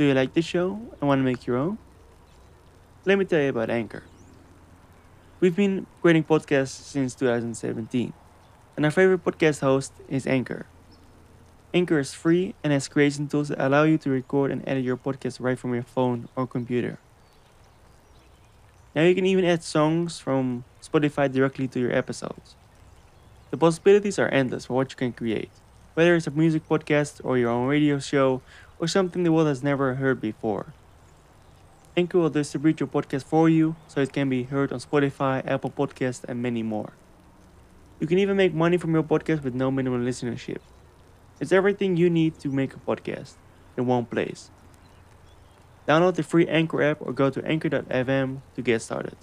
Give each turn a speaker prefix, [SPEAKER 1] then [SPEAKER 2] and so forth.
[SPEAKER 1] Do you like the show and want to make your own? Let me tell you about Anchor. We've been creating podcasts since 2017, and our favorite podcast host is Anchor. Anchor is free and has creation tools that allow you to record and edit your podcast right from your phone or computer. Now you can even add songs from Spotify directly to your episodes. The possibilities are endless for what you can create, whether it's a music podcast or your own radio show or something the world has never heard before. Anchor will distribute your podcast for you so it can be heard on Spotify, Apple Podcasts, and many more. You can even make money from your podcast with no minimum listenership. It's everything you need to make a podcast in one place. Download the free Anchor app or go to anchor.fm to get started.